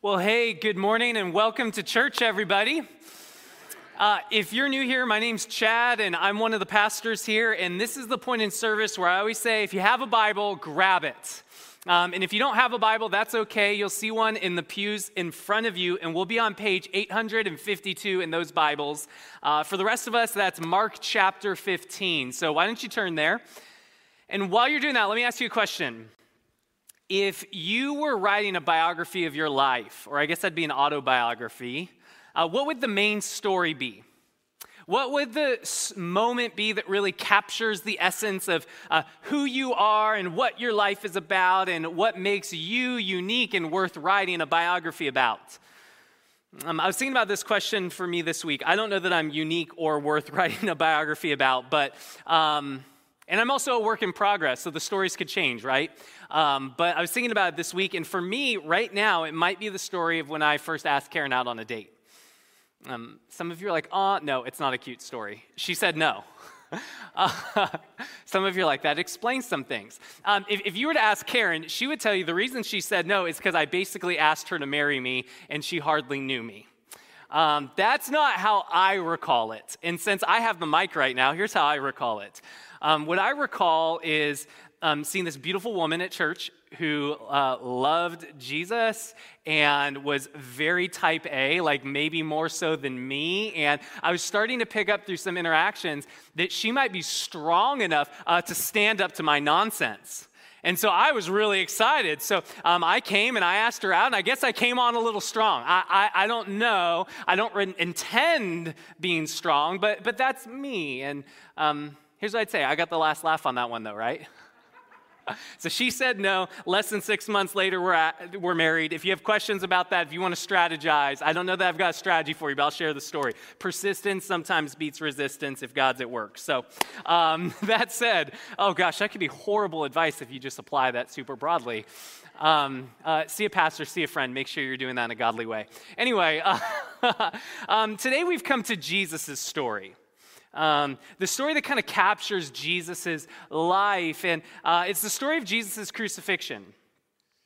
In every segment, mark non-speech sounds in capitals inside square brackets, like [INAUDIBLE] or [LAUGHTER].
Well, hey, good morning and welcome to church, everybody. Uh, if you're new here, my name's Chad and I'm one of the pastors here. And this is the point in service where I always say if you have a Bible, grab it. Um, and if you don't have a Bible, that's okay. You'll see one in the pews in front of you, and we'll be on page 852 in those Bibles. Uh, for the rest of us, that's Mark chapter 15. So why don't you turn there? And while you're doing that, let me ask you a question. If you were writing a biography of your life, or I guess that'd be an autobiography, uh, what would the main story be? What would the moment be that really captures the essence of uh, who you are and what your life is about and what makes you unique and worth writing a biography about? Um, I was thinking about this question for me this week. I don't know that I'm unique or worth [LAUGHS] writing a biography about, but. Um, and I'm also a work in progress, so the stories could change, right? Um, but I was thinking about it this week, and for me, right now, it might be the story of when I first asked Karen out on a date. Um, some of you are like, oh, no, it's not a cute story. She said no. [LAUGHS] uh, some of you are like, that explains some things. Um, if, if, you were to ask Karen, she would tell you the reason she said no is because I basically asked her to marry me, and she hardly knew me. Um, that's not how I recall it. And since I have the mic right now, here's how I recall it. Um, what I recall is um, seeing this beautiful woman at church who uh, loved Jesus and was very type A, like maybe more so than me. And I was starting to pick up through some interactions that she might be strong enough uh, to stand up to my nonsense. And so I was really excited. So um, I came and I asked her out, and I guess I came on a little strong. I, I, I don't know. I don't re- intend being strong, but, but that's me. And um, here's what I'd say I got the last laugh on that one, though, right? [LAUGHS] [LAUGHS] so she said no. Less than six months later, we're, at, we're married. If you have questions about that, if you want to strategize, I don't know that I've got a strategy for you, but I'll share the story. Persistence sometimes beats resistance if God's at work. So, um, [LAUGHS] that said, oh gosh, that could be horrible advice if you just apply that super broadly. Um, uh, see a pastor, see a friend. Make sure you're doing that in a godly way. Anyway, uh, [LAUGHS] um, today we've come to Jesus' story. Um, the story that kind of captures Jesus' life, and uh, it's the story of Jesus' crucifixion.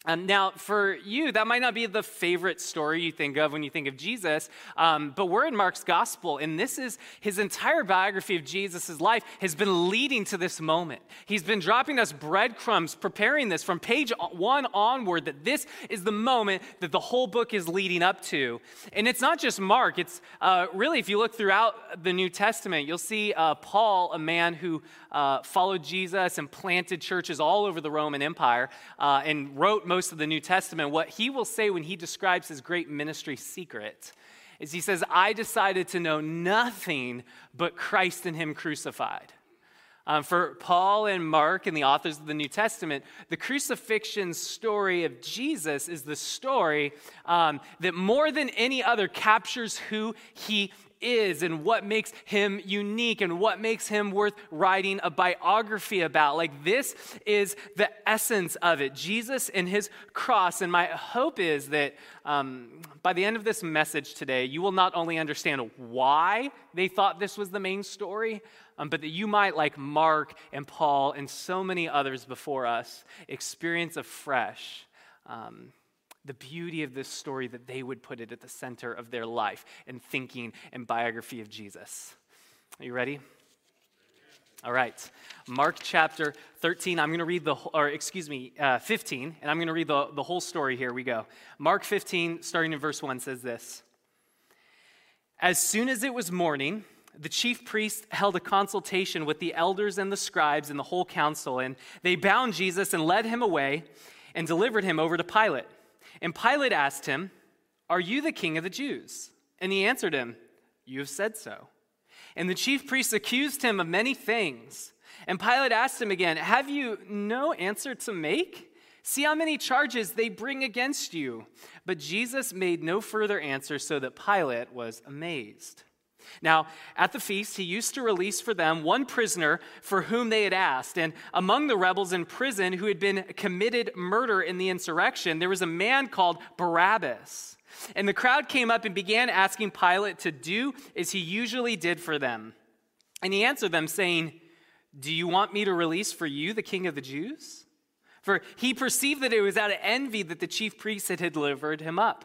Um, now, for you, that might not be the favorite story you think of when you think of Jesus, um, but we're in Mark's gospel, and this is his entire biography of Jesus' life has been leading to this moment. He's been dropping us breadcrumbs, preparing this from page one onward, that this is the moment that the whole book is leading up to. And it's not just Mark, it's uh, really, if you look throughout the New Testament, you'll see uh, Paul, a man who uh, followed Jesus and planted churches all over the Roman Empire uh, and wrote most of the New Testament, what he will say when he describes his great ministry secret is he says, I decided to know nothing but Christ and Him crucified. Um, for Paul and Mark and the authors of the New Testament, the crucifixion story of Jesus is the story um, that more than any other captures who he is and what makes him unique and what makes him worth writing a biography about. Like, this is the essence of it Jesus and his cross. And my hope is that um, by the end of this message today, you will not only understand why they thought this was the main story, um, but that you might, like Mark and Paul and so many others before us, experience afresh. Um, the beauty of this story that they would put it at the center of their life and thinking and biography of Jesus. Are you ready? All right. Mark chapter 13. I'm going to read the, or excuse me, uh, 15, and I'm going to read the, the whole story. Here we go. Mark 15, starting in verse 1, says this As soon as it was morning, the chief priests held a consultation with the elders and the scribes and the whole council, and they bound Jesus and led him away and delivered him over to Pilate. And Pilate asked him, Are you the king of the Jews? And he answered him, You have said so. And the chief priests accused him of many things. And Pilate asked him again, Have you no answer to make? See how many charges they bring against you. But Jesus made no further answer, so that Pilate was amazed. Now, at the feast, he used to release for them one prisoner for whom they had asked. And among the rebels in prison who had been committed murder in the insurrection, there was a man called Barabbas. And the crowd came up and began asking Pilate to do as he usually did for them. And he answered them, saying, Do you want me to release for you the king of the Jews? For he perceived that it was out of envy that the chief priests had delivered him up.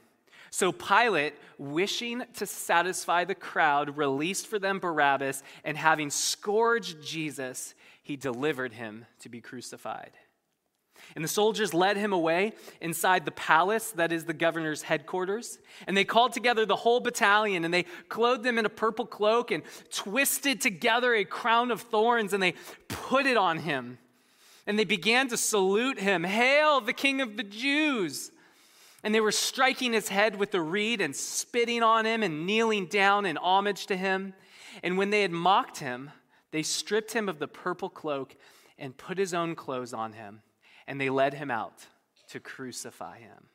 So Pilate, wishing to satisfy the crowd, released for them Barabbas, and having scourged Jesus, he delivered him to be crucified. And the soldiers led him away inside the palace, that is the governor's headquarters. And they called together the whole battalion, and they clothed them in a purple cloak and twisted together a crown of thorns, and they put it on him. And they began to salute him Hail, the King of the Jews! And they were striking his head with a reed and spitting on him and kneeling down in homage to him. And when they had mocked him, they stripped him of the purple cloak and put his own clothes on him. And they led him out to crucify him.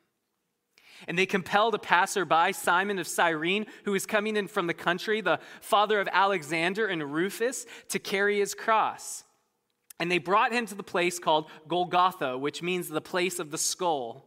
And they compelled a passerby, Simon of Cyrene, who was coming in from the country, the father of Alexander and Rufus, to carry his cross. And they brought him to the place called Golgotha, which means the place of the skull.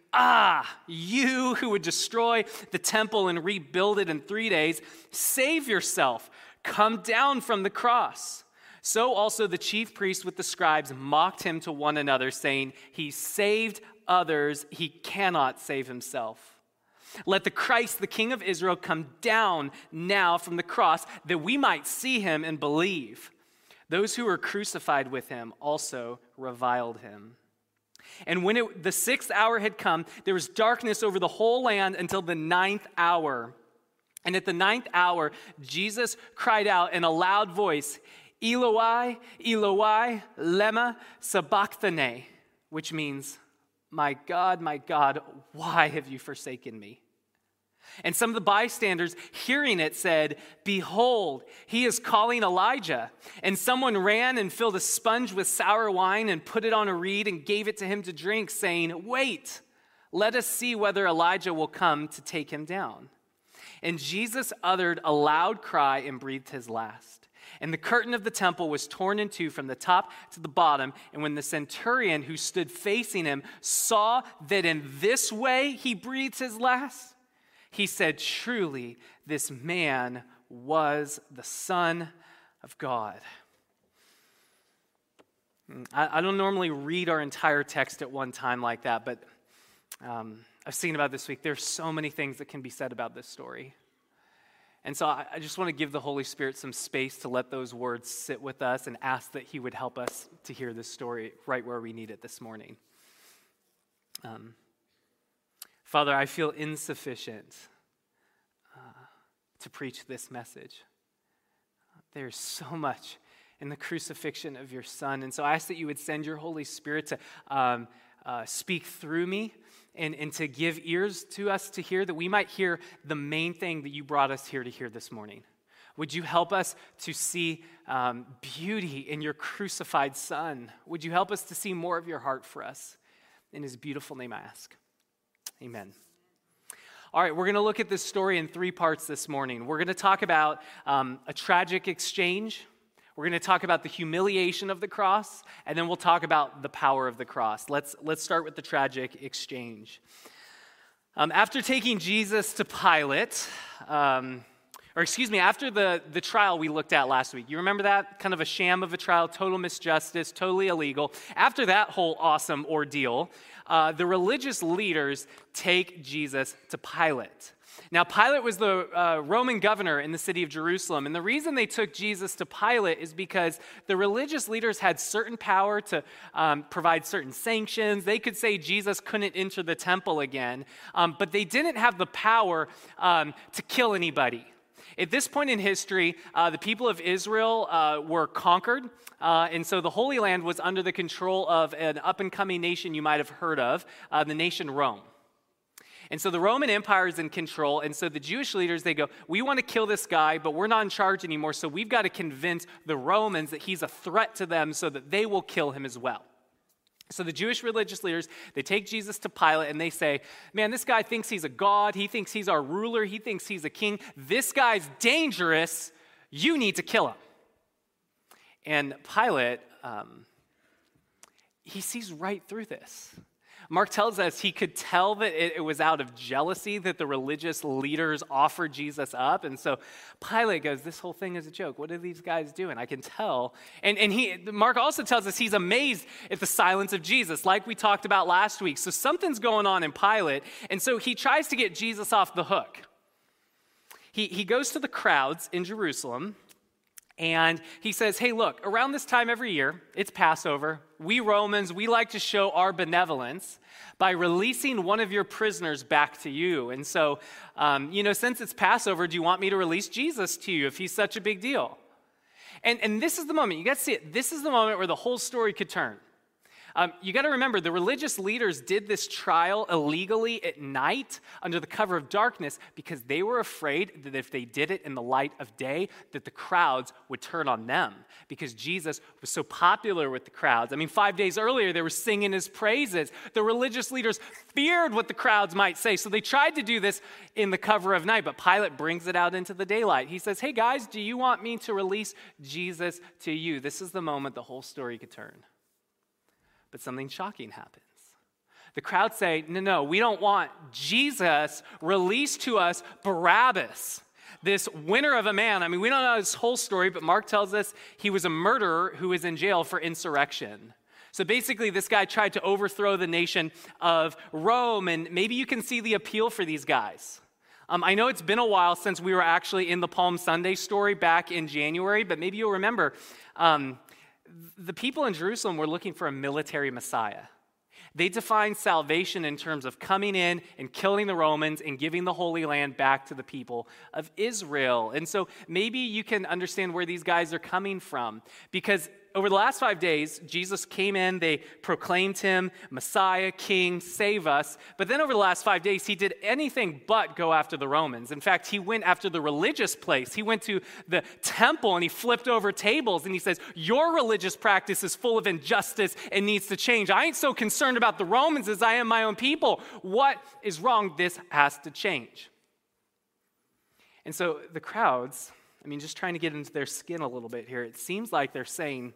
Ah, you who would destroy the temple and rebuild it in three days, save yourself. Come down from the cross. So also the chief priests with the scribes mocked him to one another, saying, He saved others, he cannot save himself. Let the Christ, the King of Israel, come down now from the cross that we might see him and believe. Those who were crucified with him also reviled him. And when it, the sixth hour had come, there was darkness over the whole land until the ninth hour. And at the ninth hour, Jesus cried out in a loud voice, Eloi, Eloi, lema sabachthani, which means, My God, my God, why have you forsaken me? And some of the bystanders hearing it said, Behold, he is calling Elijah. And someone ran and filled a sponge with sour wine and put it on a reed and gave it to him to drink, saying, Wait, let us see whether Elijah will come to take him down. And Jesus uttered a loud cry and breathed his last. And the curtain of the temple was torn in two from the top to the bottom. And when the centurion who stood facing him saw that in this way he breathed his last, he said, Truly, this man was the Son of God. I, I don't normally read our entire text at one time like that, but um, I've seen about this week. There's so many things that can be said about this story. And so I, I just want to give the Holy Spirit some space to let those words sit with us and ask that He would help us to hear this story right where we need it this morning. Um, Father, I feel insufficient uh, to preach this message. There's so much in the crucifixion of your Son. And so I ask that you would send your Holy Spirit to um, uh, speak through me and, and to give ears to us to hear, that we might hear the main thing that you brought us here to hear this morning. Would you help us to see um, beauty in your crucified Son? Would you help us to see more of your heart for us? In his beautiful name I ask. Amen. All right, we're going to look at this story in three parts this morning. We're going to talk about um, a tragic exchange. We're going to talk about the humiliation of the cross, and then we'll talk about the power of the cross. Let's, let's start with the tragic exchange. Um, after taking Jesus to Pilate, um, or excuse me, after the, the trial we looked at last week, you remember that? Kind of a sham of a trial, total misjustice, totally illegal. After that whole awesome ordeal, uh, the religious leaders take Jesus to Pilate. Now, Pilate was the uh, Roman governor in the city of Jerusalem. And the reason they took Jesus to Pilate is because the religious leaders had certain power to um, provide certain sanctions. They could say Jesus couldn't enter the temple again, um, but they didn't have the power um, to kill anybody. At this point in history, uh, the people of Israel uh, were conquered, uh, and so the Holy Land was under the control of an up and coming nation you might have heard of, uh, the nation Rome. And so the Roman Empire is in control, and so the Jewish leaders they go, "We want to kill this guy, but we're not in charge anymore, so we've got to convince the Romans that he's a threat to them so that they will kill him as well." So the Jewish religious leaders, they take Jesus to Pilate and they say, Man, this guy thinks he's a god. He thinks he's our ruler. He thinks he's a king. This guy's dangerous. You need to kill him. And Pilate, um, he sees right through this. Mark tells us he could tell that it, it was out of jealousy that the religious leaders offered Jesus up. And so Pilate goes, This whole thing is a joke. What are these guys doing? I can tell. And, and he, Mark also tells us he's amazed at the silence of Jesus, like we talked about last week. So something's going on in Pilate. And so he tries to get Jesus off the hook. He, he goes to the crowds in Jerusalem and he says, Hey, look, around this time every year, it's Passover. We Romans, we like to show our benevolence by releasing one of your prisoners back to you. And so, um, you know, since it's Passover, do you want me to release Jesus to you if he's such a big deal? And, and this is the moment, you got to see it. This is the moment where the whole story could turn. Um, you got to remember, the religious leaders did this trial illegally at night under the cover of darkness because they were afraid that if they did it in the light of day, that the crowds would turn on them because Jesus was so popular with the crowds. I mean, five days earlier, they were singing his praises. The religious leaders feared what the crowds might say, so they tried to do this in the cover of night, but Pilate brings it out into the daylight. He says, Hey guys, do you want me to release Jesus to you? This is the moment the whole story could turn. But something shocking happens. The crowd say, No, no, we don't want Jesus. released to us Barabbas, this winner of a man. I mean, we don't know his whole story, but Mark tells us he was a murderer who was in jail for insurrection. So basically, this guy tried to overthrow the nation of Rome, and maybe you can see the appeal for these guys. Um, I know it's been a while since we were actually in the Palm Sunday story back in January, but maybe you'll remember um, the people in Jerusalem were looking for a military Messiah. They defined salvation in terms of coming in and killing the Romans and giving the Holy Land back to the people of Israel. And so maybe you can understand where these guys are coming from because over the last five days, Jesus came in, they proclaimed him Messiah, King, save us. But then over the last five days, he did anything but go after the Romans. In fact, he went after the religious place. He went to the temple and he flipped over tables and he says, Your religious practice is full of injustice and needs to change. I ain't so concerned about the Romans as I am my own people. What is wrong? This has to change. And so the crowds, I mean, just trying to get into their skin a little bit here, it seems like they're saying,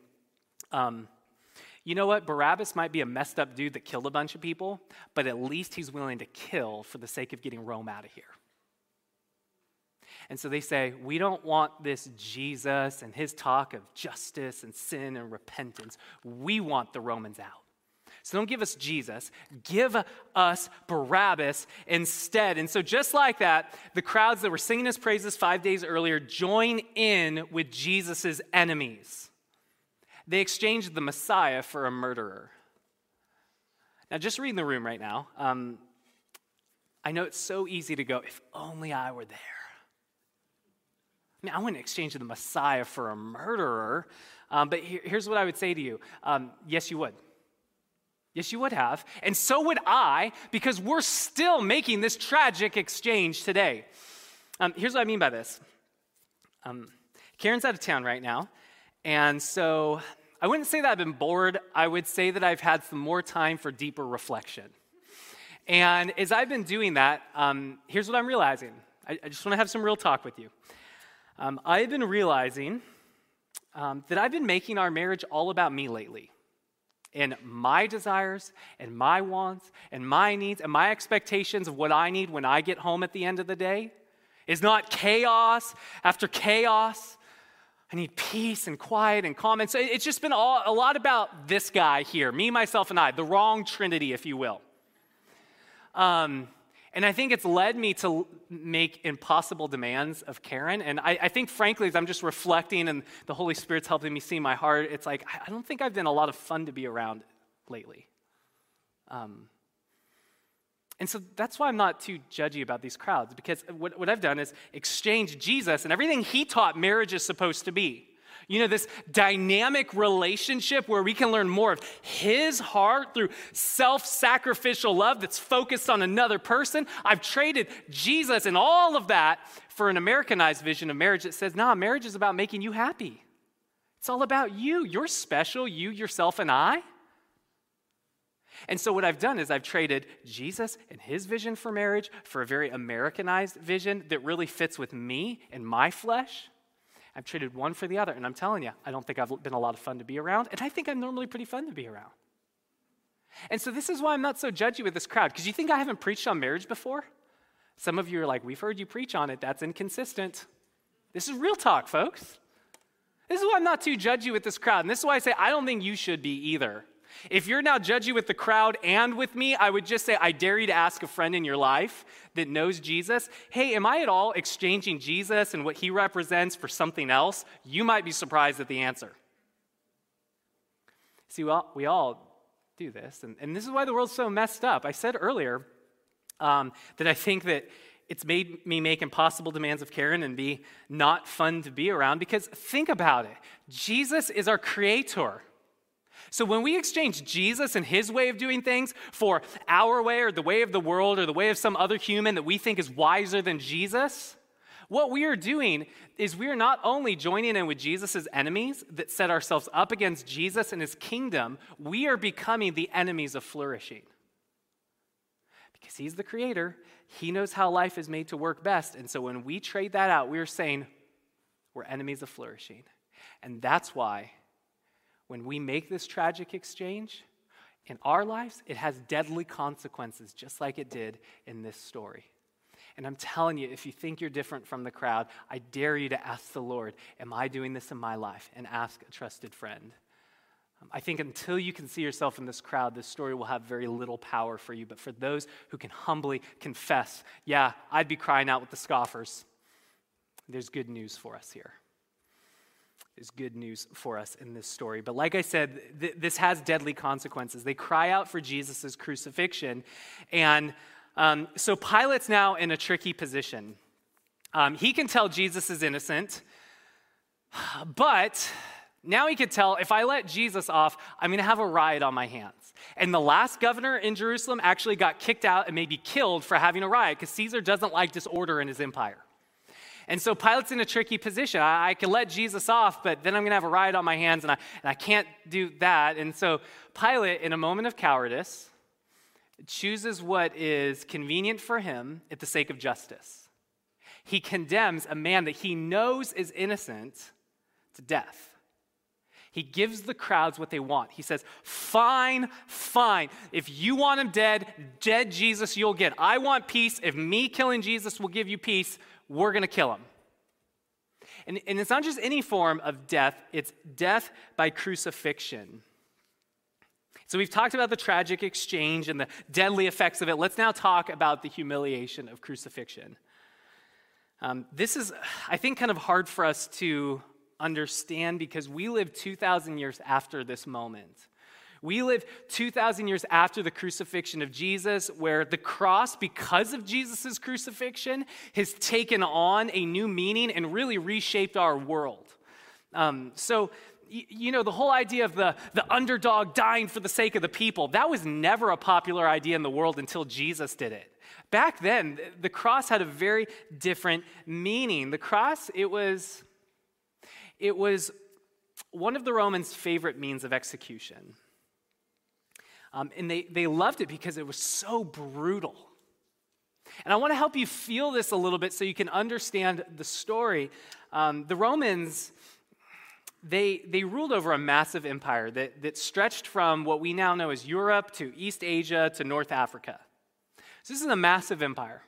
um, you know what? Barabbas might be a messed up dude that killed a bunch of people, but at least he's willing to kill for the sake of getting Rome out of here. And so they say, We don't want this Jesus and his talk of justice and sin and repentance. We want the Romans out. So don't give us Jesus, give us Barabbas instead. And so, just like that, the crowds that were singing his praises five days earlier join in with Jesus' enemies. They exchanged the Messiah for a murderer. Now, just reading the room right now, um, I know it's so easy to go, if only I were there. I mean, I wouldn't exchange the Messiah for a murderer. Um, but here, here's what I would say to you um, yes, you would. Yes, you would have. And so would I, because we're still making this tragic exchange today. Um, here's what I mean by this um, Karen's out of town right now. And so I wouldn't say that I've been bored. I would say that I've had some more time for deeper reflection. And as I've been doing that, um, here's what I'm realizing. I, I just want to have some real talk with you. Um, I've been realizing um, that I've been making our marriage all about me lately and my desires and my wants and my needs and my expectations of what I need when I get home at the end of the day is not chaos after chaos. I need peace and quiet and calm. And so it's just been all, a lot about this guy here, me, myself, and I, the wrong trinity, if you will. Um, and I think it's led me to make impossible demands of Karen. And I, I, think, frankly, as I'm just reflecting and the Holy Spirit's helping me see my heart, it's like, I don't think I've been a lot of fun to be around lately. Um, And so that's why I'm not too judgy about these crowds, because what, what I've done is exchange Jesus and everything he taught marriage is supposed to be. You know, this dynamic relationship where we can learn more of his heart through self sacrificial love that's focused on another person. I've traded Jesus and all of that for an Americanized vision of marriage that says, nah, marriage is about making you happy. It's all about you. You're special, you, yourself, and I. And so, what I've done is I've traded Jesus and his vision for marriage for a very Americanized vision that really fits with me and my flesh. I've traded one for the other. And I'm telling you, I don't think I've been a lot of fun to be around. And I think I'm normally pretty fun to be around. And so, this is why I'm not so judgy with this crowd, because you think I haven't preached on marriage before? Some of you are like, we've heard you preach on it. That's inconsistent. This is real talk, folks. This is why I'm not too judgy with this crowd. And this is why I say I don't think you should be either. If you're now judgy with the crowd and with me, I would just say, I dare you to ask a friend in your life that knows Jesus, hey, am I at all exchanging Jesus and what he represents for something else? You might be surprised at the answer. See, we all do this, and, and this is why the world's so messed up. I said earlier um, that I think that it's made me make impossible demands of Karen and be not fun to be around because think about it. Jesus is our creator. So when we exchange Jesus and his way of doing things for our way or the way of the world or the way of some other human that we think is wiser than Jesus, what we are doing is we are not only joining in with Jesus' enemies that set ourselves up against Jesus and his kingdom, we are becoming the enemies of flourishing. Because he's the creator, he knows how life is made to work best. And so when we trade that out, we are saying we're enemies of flourishing. And that's why when we make this tragic exchange in our lives, it has deadly consequences, just like it did in this story. And I'm telling you, if you think you're different from the crowd, I dare you to ask the Lord, Am I doing this in my life? And ask a trusted friend. Um, I think until you can see yourself in this crowd, this story will have very little power for you. But for those who can humbly confess, yeah, I'd be crying out with the scoffers, there's good news for us here is good news for us in this story. But like I said, th- this has deadly consequences. They cry out for Jesus' crucifixion. And um, so Pilate's now in a tricky position. Um, he can tell Jesus is innocent, but now he could tell if I let Jesus off, I'm going to have a riot on my hands. And the last governor in Jerusalem actually got kicked out and maybe killed for having a riot because Caesar doesn't like disorder in his empire. And so Pilate's in a tricky position. I, I can let Jesus off, but then I'm going to have a riot on my hands, and I, and I can't do that. And so Pilate, in a moment of cowardice, chooses what is convenient for him at the sake of justice. He condemns a man that he knows is innocent to death. He gives the crowds what they want. He says, Fine, fine. If you want him dead, dead Jesus, you'll get. I want peace. If me killing Jesus will give you peace, we're going to kill him. And, and it's not just any form of death, it's death by crucifixion. So we've talked about the tragic exchange and the deadly effects of it. Let's now talk about the humiliation of crucifixion. Um, this is, I think, kind of hard for us to understand because we live 2,000 years after this moment. We live 2,000 years after the crucifixion of Jesus, where the cross, because of Jesus' crucifixion, has taken on a new meaning and really reshaped our world. Um, so, you know, the whole idea of the, the underdog dying for the sake of the people, that was never a popular idea in the world until Jesus did it. Back then, the cross had a very different meaning. The cross, it was, it was one of the Romans' favorite means of execution. Um, and they, they loved it because it was so brutal. And I want to help you feel this a little bit so you can understand the story. Um, the Romans, they, they ruled over a massive empire that, that stretched from what we now know as Europe to East Asia to North Africa. So this is a massive empire.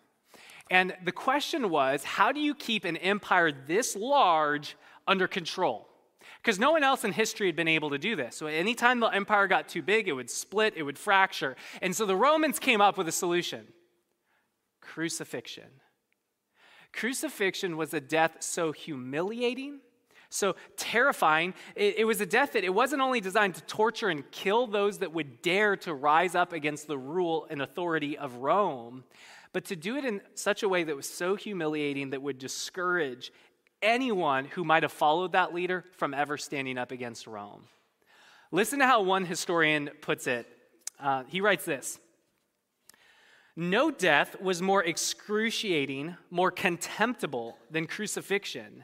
And the question was how do you keep an empire this large under control? Because no one else in history had been able to do this. So anytime the empire got too big, it would split, it would fracture. And so the Romans came up with a solution crucifixion. Crucifixion was a death so humiliating, So terrifying. It, it, was a death that it wasn't only designed to torture and kill those that would dare to rise up against the rule and authority of Rome, but to do it in such a way that was so humiliating that would discourage anyone who might have followed that leader from ever standing up against Rome. Listen to how one historian puts it. Uh, he writes this No death was more excruciating, more contemptible than crucifixion.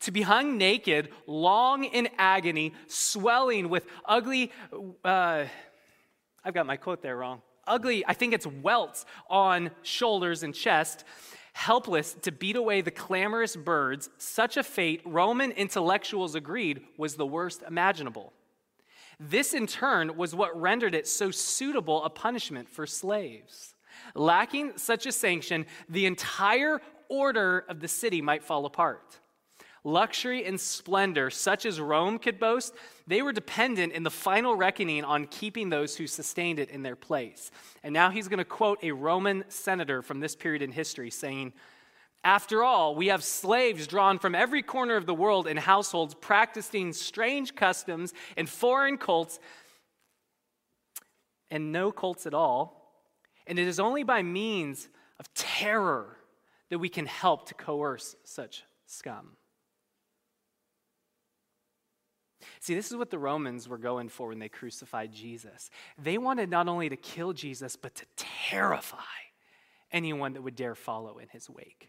To be hung naked, long in agony, swelling with ugly, uh, I've got my quote there wrong. Ugly, I think it's welts on shoulders and chest, helpless to beat away the clamorous birds, such a fate, Roman intellectuals agreed, was the worst imaginable. This, in turn, was what rendered it so suitable a punishment for slaves. Lacking such a sanction, the entire order of the city might fall apart. Luxury and splendor, such as Rome could boast, they were dependent in the final reckoning on keeping those who sustained it in their place. And now he's going to quote a Roman senator from this period in history saying, After all, we have slaves drawn from every corner of the world in households practicing strange customs and foreign cults, and no cults at all. And it is only by means of terror that we can help to coerce such scum. See, this is what the Romans were going for when they crucified Jesus. They wanted not only to kill Jesus, but to terrify anyone that would dare follow in his wake.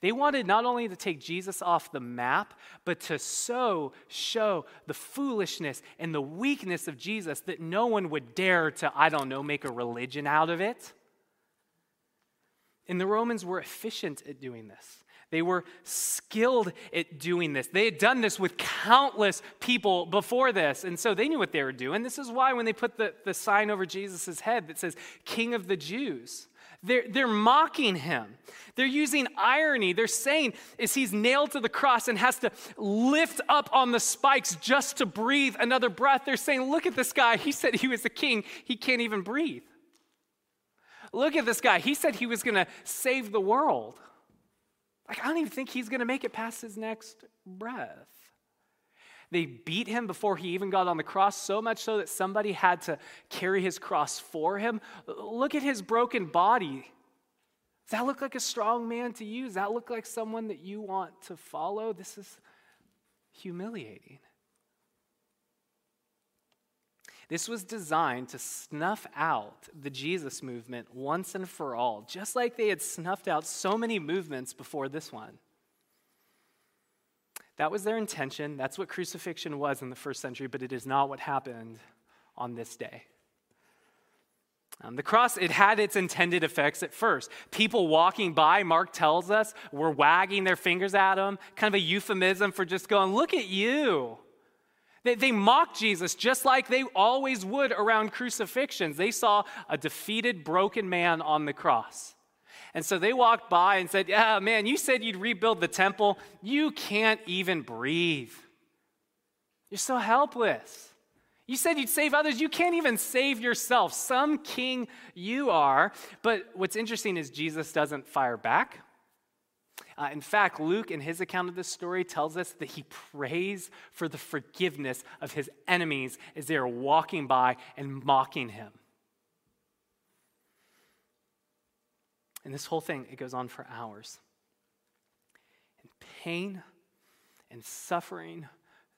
They wanted not only to take Jesus off the map, but to so show the foolishness and the weakness of Jesus that no one would dare to, I don't know, make a religion out of it. And the Romans were efficient at doing this. They were skilled at doing this. They had done this with countless people before this. And so they knew what they were doing. This is why when they put the, the sign over Jesus' head that says, King of the Jews, they're, they're mocking him. They're using irony. They're saying, as he's nailed to the cross and has to lift up on the spikes just to breathe another breath, they're saying, Look at this guy. He said he was a king. He can't even breathe. Look at this guy. He said he was going to save the world. Like, I don't even think he's going to make it past his next breath. They beat him before he even got on the cross, so much so that somebody had to carry his cross for him. Look at his broken body. Does that look like a strong man to you? Does that look like someone that you want to follow? This is humiliating. This was designed to snuff out the Jesus movement once and for all, just like they had snuffed out so many movements before this one. That was their intention. That's what crucifixion was in the first century, but it is not what happened on this day. Um, the cross, it had its intended effects at first. People walking by, Mark tells us, were wagging their fingers at him, kind of a euphemism for just going, Look at you. They, they mocked Jesus just like they always would around crucifixions. They saw a defeated, broken man on the cross. And so they walked by and said, Yeah, man, you said you'd rebuild the temple. You can't even breathe. You're so helpless. You said you'd save others. You can't even save yourself. Some king you are. But what's interesting is Jesus doesn't fire back. Uh, in fact, Luke, in his account of this story, tells us that he prays for the forgiveness of his enemies as they are walking by and mocking him. And this whole thing, it goes on for hours. And pain and suffering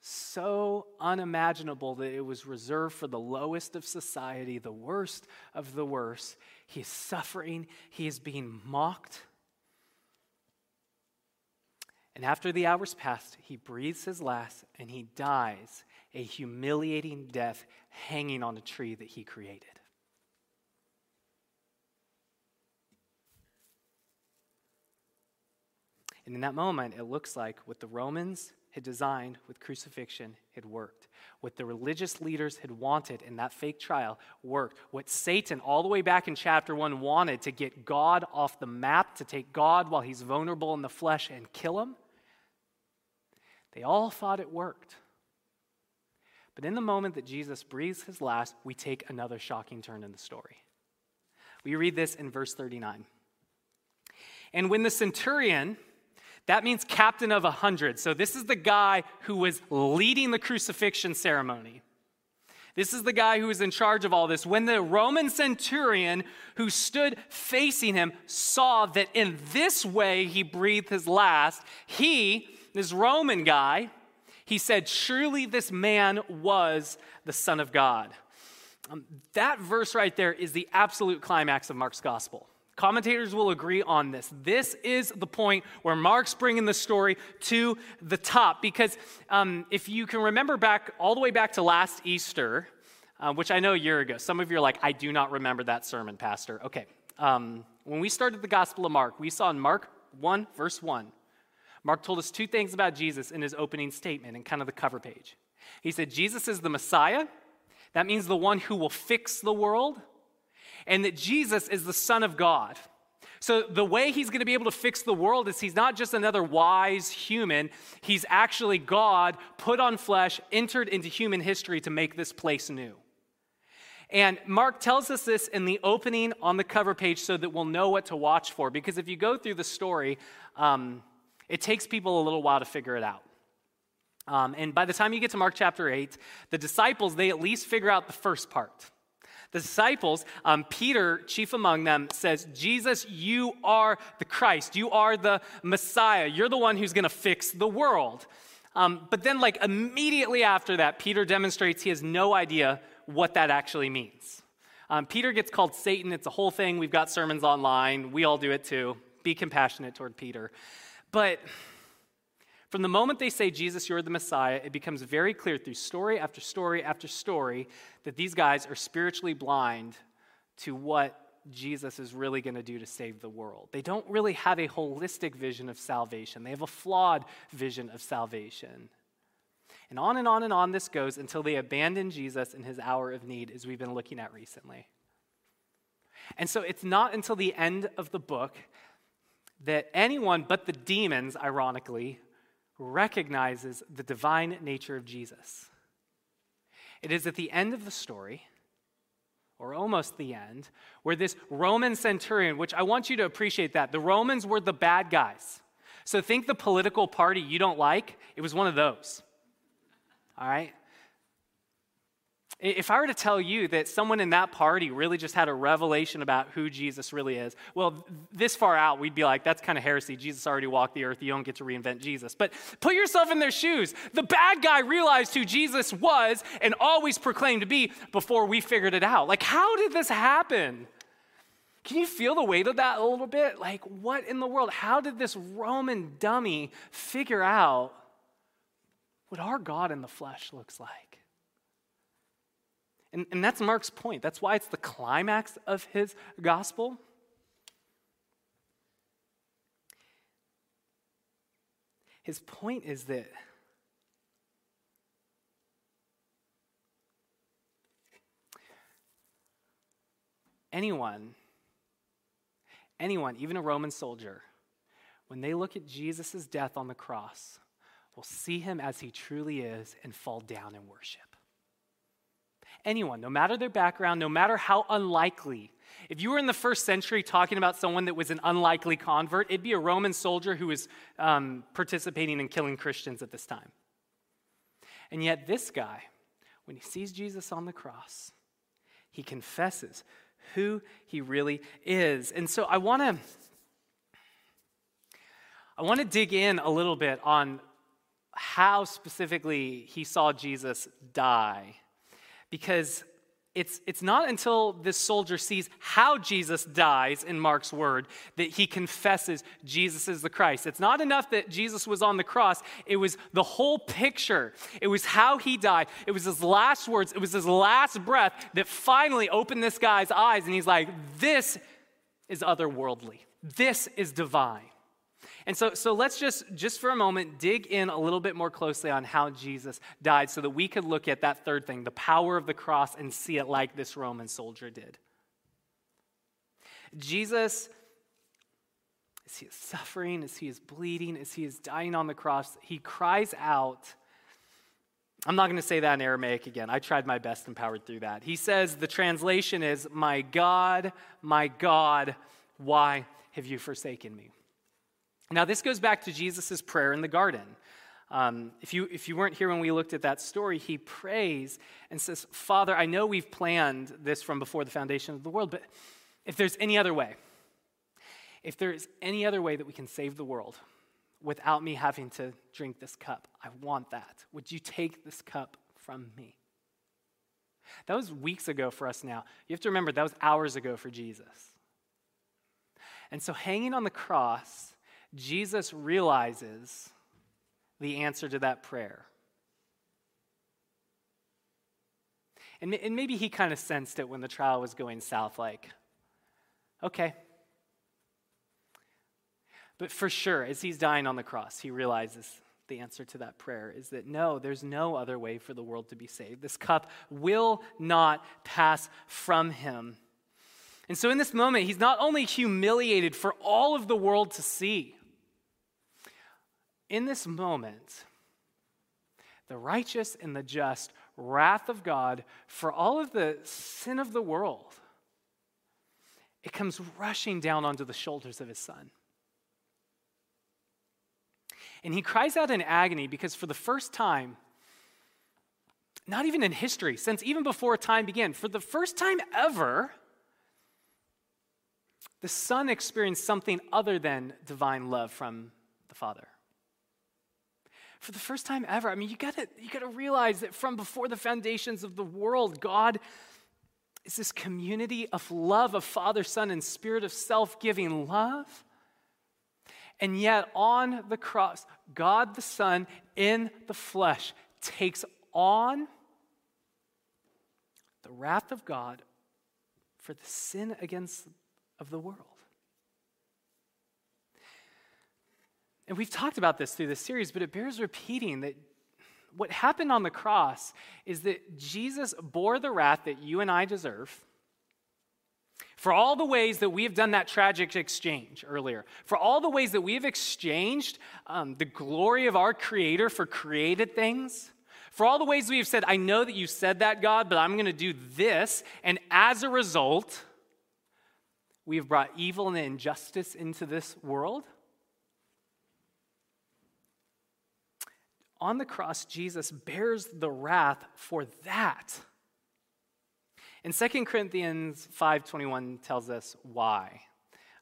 so unimaginable that it was reserved for the lowest of society, the worst of the worst. He is suffering, he is being mocked. And after the hours passed, he breathes his last and he dies a humiliating death hanging on a tree that he created. And in that moment, it looks like what the Romans had designed with crucifixion had worked. What the religious leaders had wanted in that fake trial worked. What Satan, all the way back in chapter 1, wanted to get God off the map, to take God while he's vulnerable in the flesh and kill him, they all thought it worked. But in the moment that Jesus breathes his last, we take another shocking turn in the story. We read this in verse 39. And when the centurion, That means captain of a hundred. So this is the guy who was leading the crucifixion ceremony. This is the guy who was in charge of all this. When the Roman centurion who stood facing him saw that in this way he breathed his last, he, this Roman guy, he said, Surely this man was the Son of God. Um, that verse right there is the absolute climax of Mark's gospel. Commentators will agree on this. This is the point where Mark's bringing the story to the top because um, if you can remember back all the way back to last Easter, uh, which I know a year ago, some of you are like, I do not remember that sermon, Pastor. Okay. Um, when we started the Gospel of Mark, we saw in Mark 1, verse 1, Mark told us two things about Jesus in his opening statement and kind of the cover page. He said, Jesus is the Messiah. That means the one who will fix the world and that Jesus is the Son of God. So, the way he's going to be able to fix the world is he's not just another wise human, he's actually God put on flesh, entered into human history to make this place new. And Mark tells us this in the opening on the cover page so that we'll know what to watch for. Because if you go through the story, um, it takes people a little while to figure it out. Um, and by the time you get to Mark chapter 8, the disciples, they at least figure out the first part. The disciples, um, Peter, chief among them, says, Jesus, you are the Christ. You are the Messiah. You're the one who's going to fix the world. Um, but then, like, immediately after that, Peter demonstrates he has no idea what that actually means. Um, Peter gets called Satan. It's a whole thing. We've got sermons online. We all do it too. Be compassionate toward Peter. But from the moment they say, Jesus, you're the Messiah, it becomes very clear through story after story after story that these guys are spiritually blind to what Jesus is really going to do to save the world. They don't really have a holistic vision of salvation, they have a flawed vision of salvation. And on and on and on this goes until they abandon Jesus in his hour of need, as we've been looking at recently. And so it's not until the end of the book that anyone but the demons, ironically, recognizes the divine nature of Jesus. It is at the end of the story, or almost the end, where this Roman centurion, which I want you to appreciate that, the Romans were the bad guys. So think the political party you don't like, it was one of those. All right? If I were to tell you that someone in that party really just had a revelation about who Jesus really is, well, this far out, we'd be like, that's kind of heresy. Jesus already walked the earth. You don't get to reinvent Jesus. But put yourself in their shoes. The bad guy realized who Jesus was and always proclaimed to be before we figured it out. Like, how did this happen? Can you feel the weight of that a little bit? Like, what in the world? How did this Roman dummy figure out what our God in the flesh looks like? And, and that's Mark's point. That's why it's the climax of his gospel. His point is that anyone, anyone, even a Roman soldier, when they look at Jesus' death on the cross, will see him as he truly is and fall down and worship anyone, no matter their background, no matter how unlikely. If you were in the first century talking about someone that was an unlikely convert, it'd be a Roman soldier who was um, participating in killing Christians at this time. And yet, this guy, when he sees Jesus on the cross, he confesses who he really is. And so I want to I want to dig in a little bit on how specifically he saw Jesus die because it's, it's not until this soldier sees how Jesus dies in Mark's word that he confesses Jesus is the Christ. It's not enough that Jesus was on the cross, it was the whole picture. It was how he died, it was his last words, it was his last breath that finally opened this guy's eyes, and he's like, This is otherworldly, this is divine. And so, so let's just, just for a moment, dig in a little bit more closely on how Jesus died so that we could look at that third thing, the power of the cross, and see it like this Roman soldier did. Jesus, as he is suffering, as he is bleeding, as he is dying on the cross, he cries out. I'm not going to say that in Aramaic again. I tried my best and powered through that. He says, the translation is, My God, my God, why have you forsaken me? Now, this goes back to Jesus' prayer in the garden. Um, if, you, if you weren't here when we looked at that story, he prays and says, Father, I know we've planned this from before the foundation of the world, but if there's any other way, if there's any other way that we can save the world without me having to drink this cup, I want that. Would you take this cup from me? That was weeks ago for us now. You have to remember, that was hours ago for Jesus. And so, hanging on the cross, Jesus realizes the answer to that prayer. And, and maybe he kind of sensed it when the trial was going south, like, okay. But for sure, as he's dying on the cross, he realizes the answer to that prayer is that no, there's no other way for the world to be saved. This cup will not pass from him. And so in this moment, he's not only humiliated for all of the world to see, in this moment, the righteous and the just wrath of God for all of the sin of the world, it comes rushing down onto the shoulders of his son. And he cries out in agony because for the first time, not even in history, since even before time began, for the first time ever, the Son experienced something other than divine love from the Father. For the first time ever, I mean, you gotta, you gotta realize that from before the foundations of the world, God is this community of love, of Father, Son, and Spirit of self giving love and yet, on the cross, God the Son in the flesh takes on the wrath of God for the sin against of the world. And we've talked about this through this series, but it bears repeating that what happened on the cross is that Jesus bore the wrath that you and I deserve for all the ways that we have done that tragic exchange earlier, for all the ways that we have exchanged um, the glory of our Creator for created things, for all the ways we have said, I know that you said that, God, but I'm going to do this. And as a result, we have brought evil and injustice into this world. On the cross, Jesus bears the wrath for that. And 2 Corinthians 5.21 tells us why.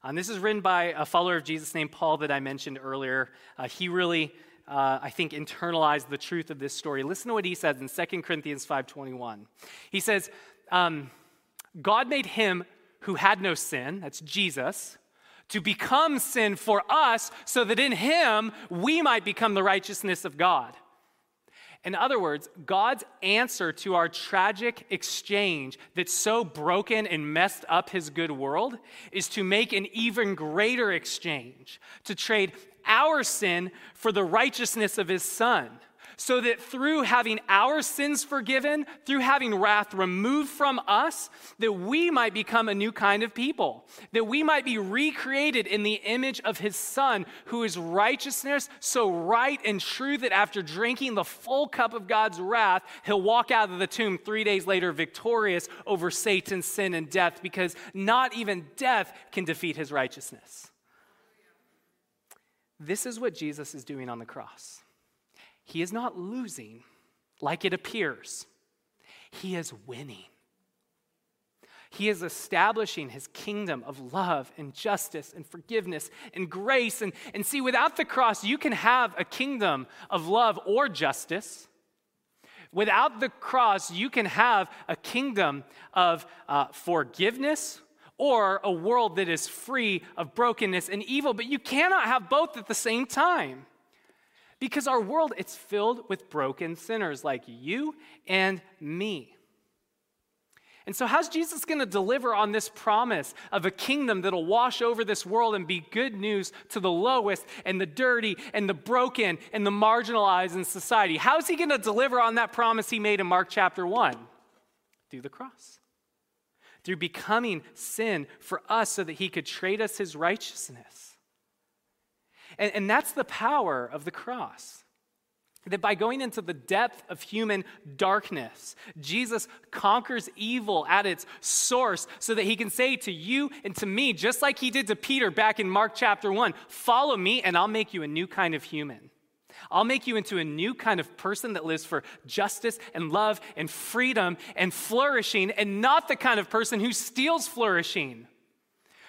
And um, this is written by a follower of Jesus named Paul that I mentioned earlier. Uh, he really, uh, I think, internalized the truth of this story. Listen to what he says in 2 Corinthians 5.21. He says, um, God made him who had no sin, that's Jesus, to become sin for us so that in him we might become the righteousness of God. In other words, God's answer to our tragic exchange that's so broken and messed up his good world is to make an even greater exchange, to trade our sin for the righteousness of his son so that through having our sins forgiven, through having wrath removed from us, that we might become a new kind of people, that we might be recreated in the image of his son, who is righteousness, so right and true that after drinking the full cup of God's wrath, he'll walk out of the tomb three days later victorious over Satan's sin and death, because not even death can defeat his righteousness. This is what Jesus is doing on the cross. He is not losing like it appears, he is winning. He is establishing his kingdom of love and justice and forgiveness and grace. And, and see, without the cross, you can have a kingdom of love or justice. Without the cross, you can have a kingdom of uh, forgiveness or a world that is free of brokenness and evil, but you cannot have both at the same time. Because our world, it's filled with broken sinners like you and me. And so, how's Jesus going to deliver on this promise of a kingdom that'll wash over this world and be good news to the lowest and the dirty and the broken and the marginalized in society? How's he going to deliver on that promise he made in Mark chapter 1? Through the cross. Through becoming sin for us so that he could trade us his righteousness. And, and that's the power of the cross. That by going into the depth of human darkness, Jesus conquers evil at its source so that he can say to you and to me, just like he did to Peter back in Mark chapter 1, follow me and I'll make you a new kind of human. I'll make you into a new kind of person that lives for justice and love and freedom and flourishing, and not the kind of person who steals flourishing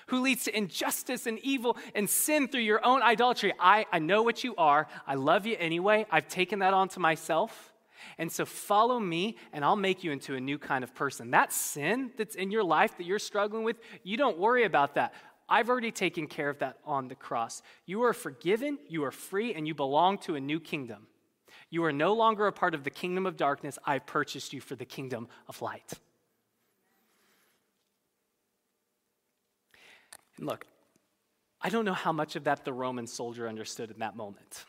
who leads to injustice and evil and sin through your own idolatry. I, I know what you are. I love you anyway. I've taken that onto myself. And so follow me, and I'll make you into a new kind of person. That sin that's in your life that you're struggling with, you don't worry about that. I've already taken care of that on the cross. You are forgiven, you are free, and you belong to a new kingdom. You are no longer a part of the kingdom of darkness. I've purchased you for the kingdom of light. And look, I don't know how much of that the Roman soldier understood in that moment.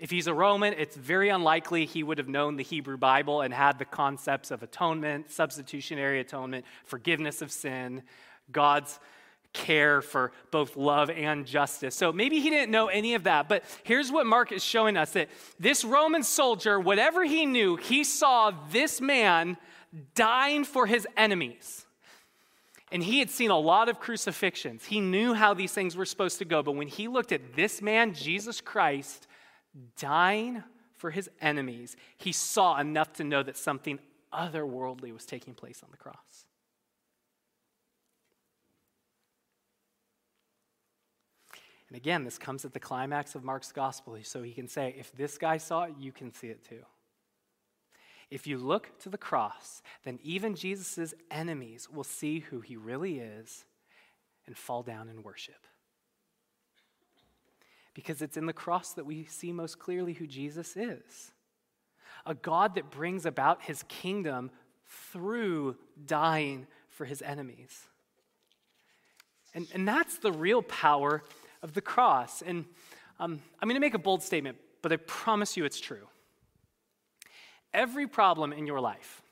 If he's a Roman, it's very unlikely he would have known the Hebrew Bible and had the concepts of atonement, substitutionary atonement, forgiveness of sin, God's care for both love and justice. So maybe he didn't know any of that, but here's what Mark is showing us that this Roman soldier, whatever he knew, he saw this man dying for his enemies. And he had seen a lot of crucifixions. He knew how these things were supposed to go. But when he looked at this man, Jesus Christ, dying for his enemies, he saw enough to know that something otherworldly was taking place on the cross. And again, this comes at the climax of Mark's gospel, so he can say, if this guy saw it, you can see it too. If you look to the cross, then even Jesus' enemies will see who he really is and fall down and worship. Because it's in the cross that we see most clearly who Jesus is a God that brings about his kingdom through dying for his enemies. And, and that's the real power of the cross. And um, I'm going to make a bold statement, but I promise you it's true. Every problem in your life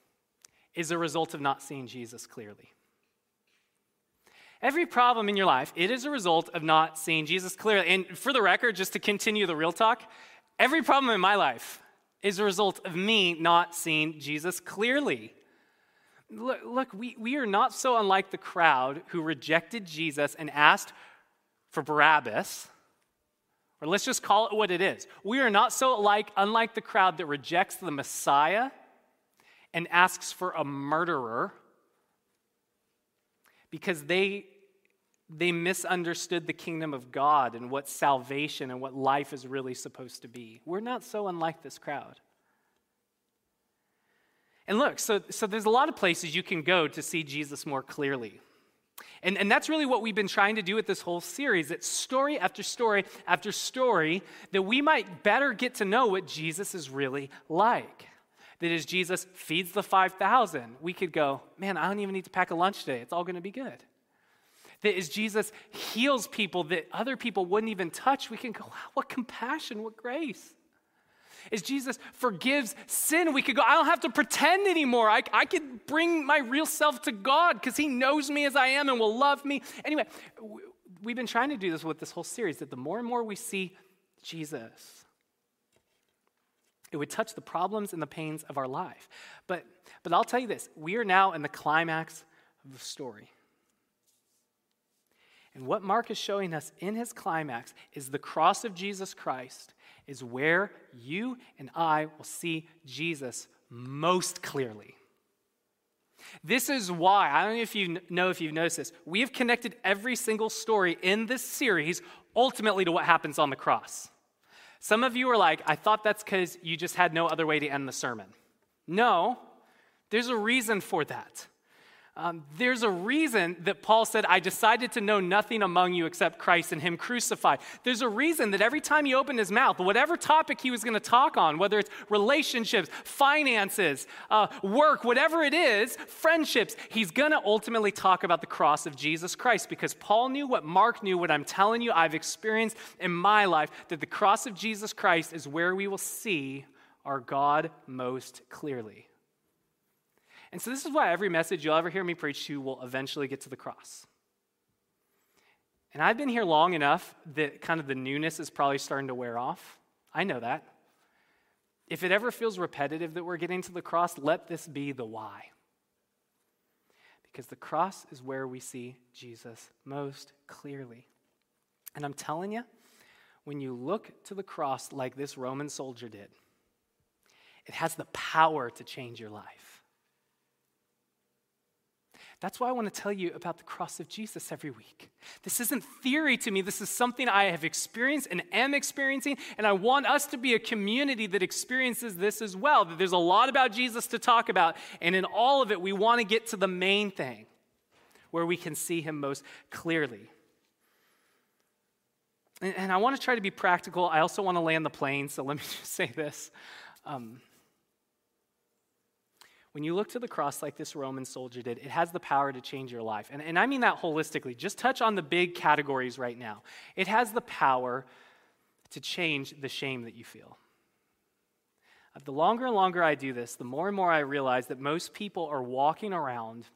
is a result of not seeing Jesus clearly. Every problem in your life, it is a result of not seeing Jesus clearly. And for the record, just to continue the real talk, every problem in my life is a result of me not seeing Jesus clearly. Look, look we, we are not so unlike the crowd who rejected Jesus and asked for Barabbas or let's just call it what it is. We are not so like, unlike the crowd that rejects the Messiah and asks for a murderer because they, they misunderstood the kingdom of God and what salvation and what life is really supposed to be. We're not so unlike this crowd. And look, so, so there's a lot of places you can go to see Jesus more clearly. And, and that's really what we've been trying to do with this whole series that story after story after story, that we might better get to know what Jesus is really like. That as Jesus feeds the 5,000, we could go, man, I don't even need to pack a lunch today. It's all going to be good. That as Jesus heals people that other people wouldn't even touch, we can go, wow, what compassion, what grace. As Jesus forgives sin, we could go, I don't have to pretend anymore. I, I could bring my real self to God because He knows me as I am and will love me. Anyway, we've been trying to do this with this whole series that the more and more we see Jesus, it would touch the problems and the pains of our life. But, but I'll tell you this we are now in the climax of the story. And what Mark is showing us in his climax is the cross of Jesus Christ is where you and I will see Jesus most clearly. This is why, I don't know if you know if you've noticed this, we have connected every single story in this series ultimately to what happens on the cross. Some of you are like, I thought that's because you just had no other way to end the sermon. No, there's a reason for that. Um, there's a reason that Paul said, I decided to know nothing among you except Christ and Him crucified. There's a reason that every time he opened his mouth, whatever topic he was going to talk on, whether it's relationships, finances, uh, work, whatever it is, friendships, he's going to ultimately talk about the cross of Jesus Christ because Paul knew what Mark knew, what I'm telling you I've experienced in my life, that the cross of Jesus Christ is where we will see our God most clearly. And so, this is why every message you'll ever hear me preach to will eventually get to the cross. And I've been here long enough that kind of the newness is probably starting to wear off. I know that. If it ever feels repetitive that we're getting to the cross, let this be the why. Because the cross is where we see Jesus most clearly. And I'm telling you, when you look to the cross like this Roman soldier did, it has the power to change your life. That's why I want to tell you about the cross of Jesus every week. This isn't theory to me. This is something I have experienced and am experiencing. And I want us to be a community that experiences this as well. That there's a lot about Jesus to talk about. And in all of it, we want to get to the main thing where we can see him most clearly. And, and I want to try to be practical. I also want to land the plane. So let me [LAUGHS] just say this. Um, when you look to the cross like this Roman soldier did, it has the power to change your life. And, and I mean that holistically. Just touch on the big categories right now. It has the power to change the shame that you feel. The longer and longer I do this, the more and more I realize that most people are walking around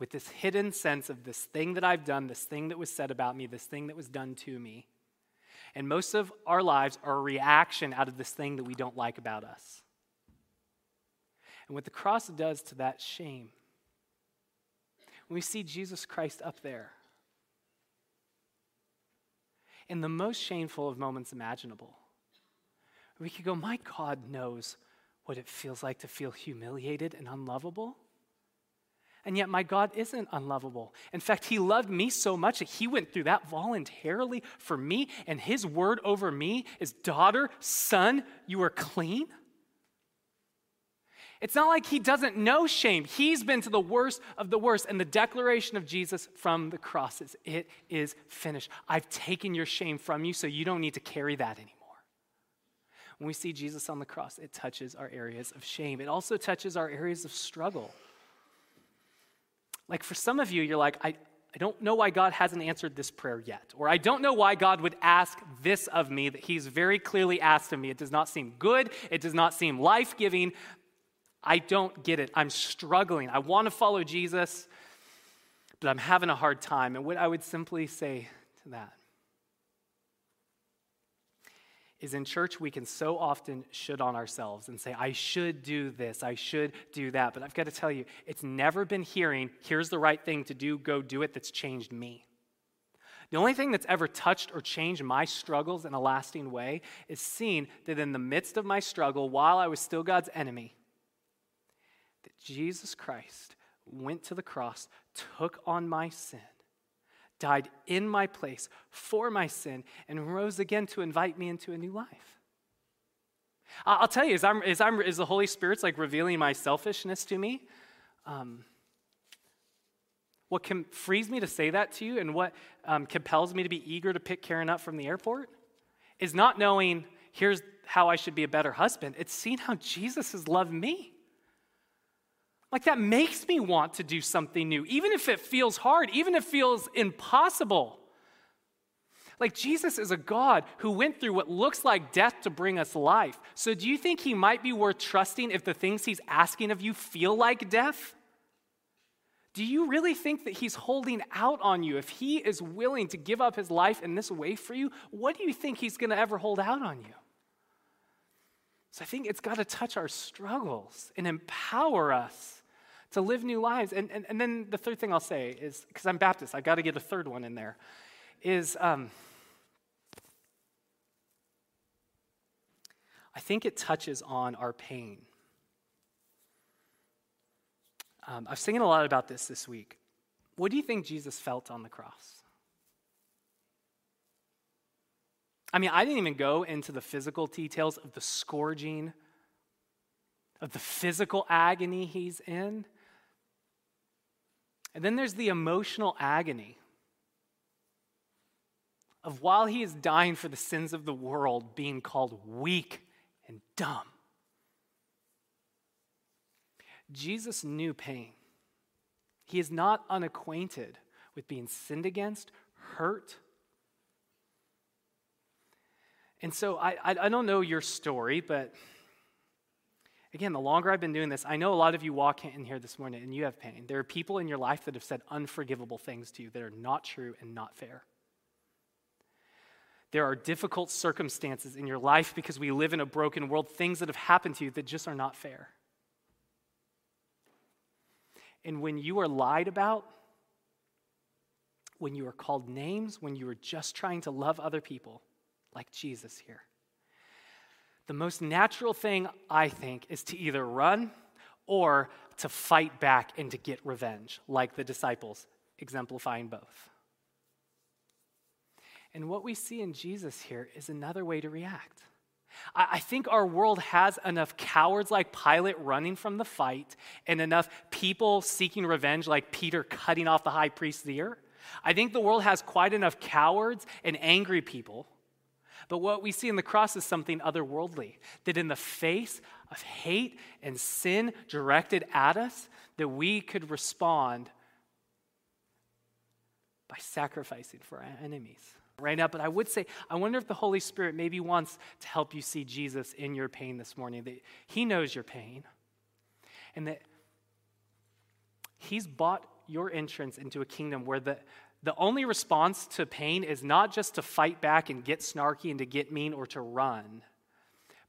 with this hidden sense of this thing that I've done, this thing that was said about me, this thing that was done to me. And most of our lives are a reaction out of this thing that we don't like about us and what the cross does to that shame. When we see Jesus Christ up there, in the most shameful of moments imaginable, we could go, My God knows what it feels like to feel humiliated and unlovable. And yet, my God isn't unlovable. In fact, He loved me so much that He went through that voluntarily for me, and His word over me is daughter, son, you are clean. It's not like he doesn't know shame. He's been to the worst of the worst. And the declaration of Jesus from the cross is it is finished. I've taken your shame from you, so you don't need to carry that anymore. When we see Jesus on the cross, it touches our areas of shame. It also touches our areas of struggle. Like for some of you, you're like, I, I don't know why God hasn't answered this prayer yet. Or I don't know why God would ask this of me that He's very clearly asked of me. It does not seem good. It does not seem life giving. I don't get it. I'm struggling. I want to follow Jesus, but I'm having a hard time. And what I would simply say to that is in church, we can so often should on ourselves and say, I should do this, I should do that. But I've got to tell you, it's never been hearing, here's the right thing to do, go do it, that's changed me. The only thing that's ever touched or changed my struggles in a lasting way is seeing that in the midst of my struggle, while I was still God's enemy, Jesus Christ went to the cross, took on my sin, died in my place for my sin, and rose again to invite me into a new life. I'll tell you, as, I'm, as, I'm, as the Holy Spirit's like revealing my selfishness to me, um, what can, frees me to say that to you and what um, compels me to be eager to pick Karen up from the airport is not knowing, here's how I should be a better husband. It's seeing how Jesus has loved me. Like that makes me want to do something new, even if it feels hard, even if it feels impossible. Like Jesus is a God who went through what looks like death to bring us life. So do you think he might be worth trusting if the things he's asking of you feel like death? Do you really think that he's holding out on you? If he is willing to give up his life in this way for you, what do you think he's going to ever hold out on you? So I think it's got to touch our struggles and empower us to live new lives. And, and, and then the third thing I'll say is because I'm Baptist, I've got to get a third one in there, is um, I think it touches on our pain. Um, I was thinking a lot about this this week. What do you think Jesus felt on the cross? I mean, I didn't even go into the physical details of the scourging, of the physical agony he's in. And then there's the emotional agony of while he is dying for the sins of the world, being called weak and dumb. Jesus knew pain. He is not unacquainted with being sinned against, hurt. And so I, I, don't know your story, but Again, the longer I've been doing this, I know a lot of you walk in here this morning and you have pain. There are people in your life that have said unforgivable things to you that are not true and not fair. There are difficult circumstances in your life because we live in a broken world, things that have happened to you that just are not fair. And when you are lied about, when you are called names, when you are just trying to love other people, like Jesus here, the most natural thing, I think, is to either run or to fight back and to get revenge, like the disciples, exemplifying both. And what we see in Jesus here is another way to react. I think our world has enough cowards like Pilate running from the fight and enough people seeking revenge like Peter cutting off the high priest's ear. I think the world has quite enough cowards and angry people. But what we see in the cross is something otherworldly. That in the face of hate and sin directed at us, that we could respond by sacrificing for our enemies right now. But I would say, I wonder if the Holy Spirit maybe wants to help you see Jesus in your pain this morning, that He knows your pain, and that He's bought your entrance into a kingdom where the, the only response to pain is not just to fight back and get snarky and to get mean or to run,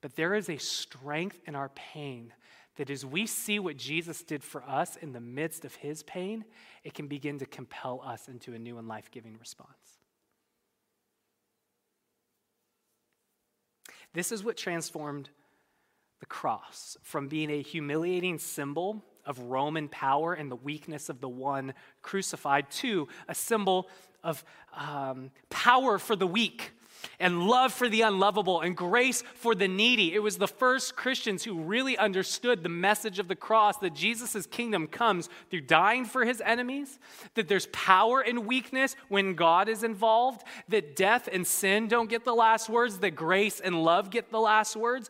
but there is a strength in our pain that as we see what Jesus did for us in the midst of his pain, it can begin to compel us into a new and life giving response. This is what transformed the cross from being a humiliating symbol of Roman power and the weakness of the one crucified to a symbol of um, power for the weak and love for the unlovable and grace for the needy. It was the first Christians who really understood the message of the cross that Jesus' kingdom comes through dying for his enemies, that there's power in weakness when God is involved, that death and sin don't get the last words, that grace and love get the last words.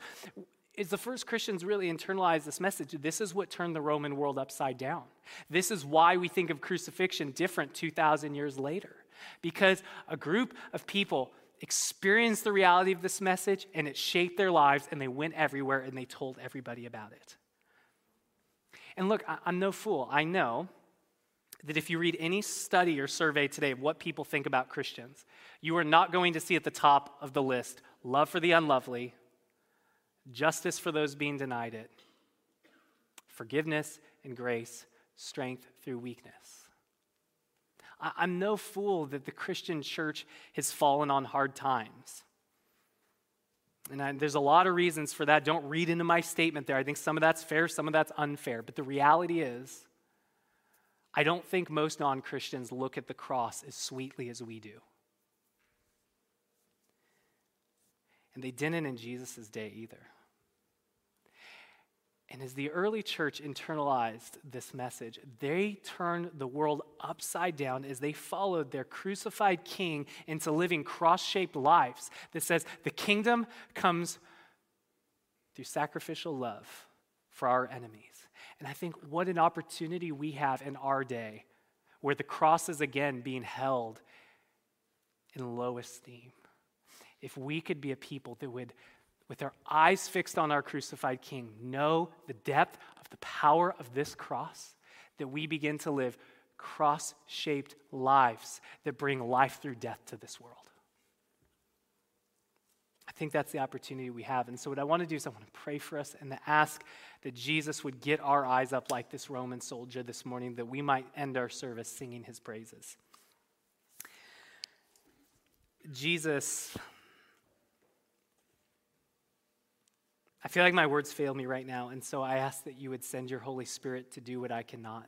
Is the first Christians really internalized this message? This is what turned the Roman world upside down. This is why we think of crucifixion different 2,000 years later. Because a group of people experienced the reality of this message and it shaped their lives and they went everywhere and they told everybody about it. And look, I'm no fool. I know that if you read any study or survey today of what people think about Christians, you are not going to see at the top of the list love for the unlovely, justice for those being denied it, forgiveness and grace, strength through weakness. I'm no fool that the Christian church has fallen on hard times. And I, there's a lot of reasons for that. Don't read into my statement there. I think some of that's fair, some of that's unfair. But the reality is, I don't think most non Christians look at the cross as sweetly as we do. And they didn't in Jesus' day either. And as the early church internalized this message, they turned the world upside down as they followed their crucified king into living cross shaped lives that says the kingdom comes through sacrificial love for our enemies. And I think what an opportunity we have in our day where the cross is again being held in low esteem. If we could be a people that would with our eyes fixed on our crucified King, know the depth of the power of this cross, that we begin to live cross shaped lives that bring life through death to this world. I think that's the opportunity we have. And so, what I want to do is I want to pray for us and to ask that Jesus would get our eyes up like this Roman soldier this morning, that we might end our service singing his praises. Jesus I feel like my words fail me right now, and so I ask that you would send your Holy Spirit to do what I cannot.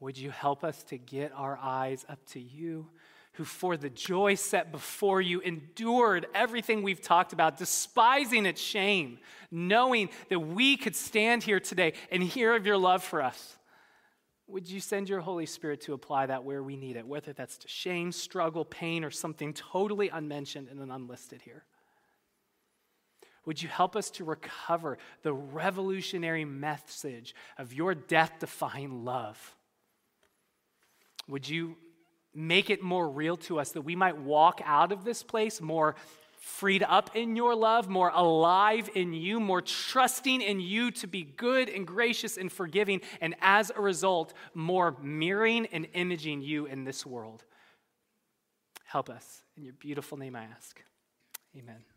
Would you help us to get our eyes up to you, who for the joy set before you endured everything we've talked about, despising its shame, knowing that we could stand here today and hear of your love for us? Would you send your Holy Spirit to apply that where we need it, whether that's to shame, struggle, pain, or something totally unmentioned and unlisted here? Would you help us to recover the revolutionary message of your death defying love? Would you make it more real to us that we might walk out of this place more freed up in your love, more alive in you, more trusting in you to be good and gracious and forgiving, and as a result, more mirroring and imaging you in this world? Help us. In your beautiful name I ask. Amen.